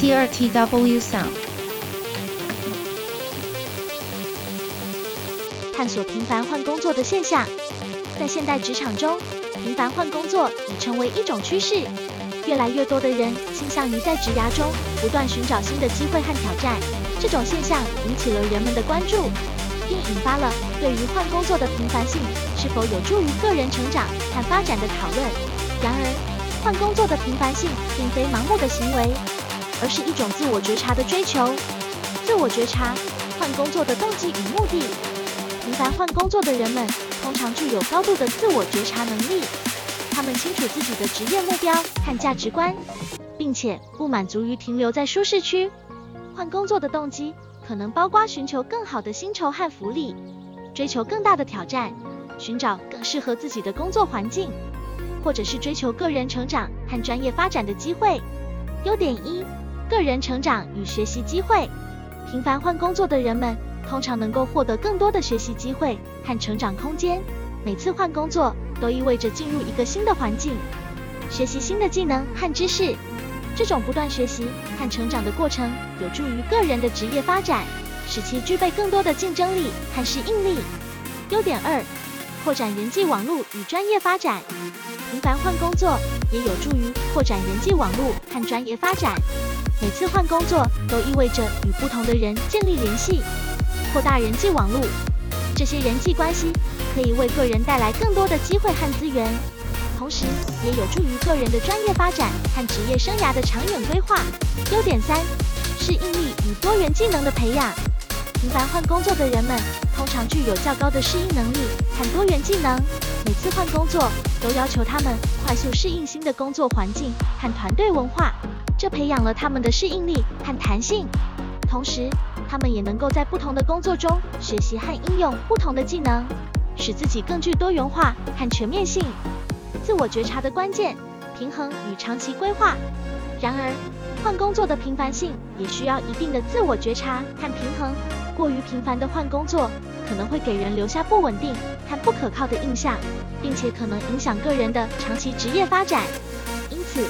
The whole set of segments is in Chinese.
CRTW Sound。探索频繁换工作的现象，在现代职场中，频繁换工作已成为一种趋势。越来越多的人倾向于在职涯中不断寻找新的机会和挑战。这种现象引起了人们的关注，并引发了对于换工作的频繁性是否有助于个人成长和发展的讨论。然而，换工作的频繁性并非盲目的行为，而是一种自我觉察的追求。自我觉察换工作的动机与目的。频繁换工作的人们通常具有高度的自我觉察能力，他们清楚自己的职业目标和价值观，并且不满足于停留在舒适区。换工作的动机可能包括寻求更好的薪酬和福利，追求更大的挑战，寻找更适合自己的工作环境，或者是追求个人成长和专业发展的机会。优点一：个人成长与学习机会。频繁换工作的人们。通常能够获得更多的学习机会和成长空间。每次换工作都意味着进入一个新的环境，学习新的技能和知识。这种不断学习和成长的过程有助于个人的职业发展，使其具备更多的竞争力和适应力。优点二：扩展人际网络与专业发展。频繁换工作也有助于扩展人际网络和专业发展。每次换工作都意味着与不同的人建立联系。扩大人际网络，这些人际关系可以为个人带来更多的机会和资源，同时也有助于个人的专业发展和职业生涯的长远规划。优点三：适应力与多元技能的培养。频繁换工作的人们通常具有较高的适应能力和多元技能，每次换工作都要求他们快速适应新的工作环境和团队文化，这培养了他们的适应力和弹性，同时。他们也能够在不同的工作中学习和应用不同的技能，使自己更具多元化和全面性。自我觉察的关键：平衡与长期规划。然而，换工作的频繁性也需要一定的自我觉察和平衡。过于频繁的换工作可能会给人留下不稳定和不可靠的印象，并且可能影响个人的长期职业发展。因此，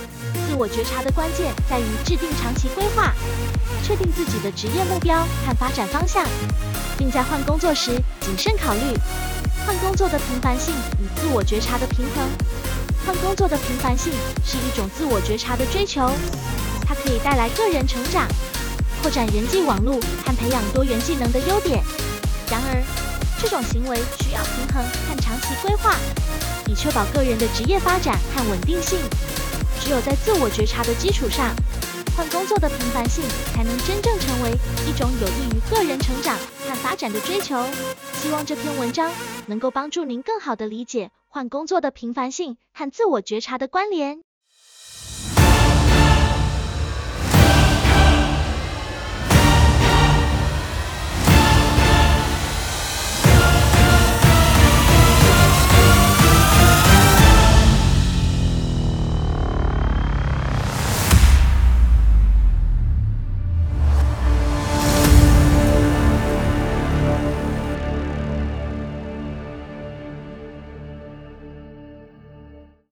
自我觉察的关键在于制定长期规划。确定自己的职业目标和发展方向，并在换工作时谨慎考虑换工作的频繁性与自我觉察的平衡。换工作的频繁性是一种自我觉察的追求，它可以带来个人成长、扩展人际网络和培养多元技能的优点。然而，这种行为需要平衡和长期规划，以确保个人的职业发展和稳定性。只有在自我觉察的基础上。换工作的频繁性，才能真正成为一种有益于个人成长和发展的追求。希望这篇文章能够帮助您更好地理解换工作的频繁性和自我觉察的关联。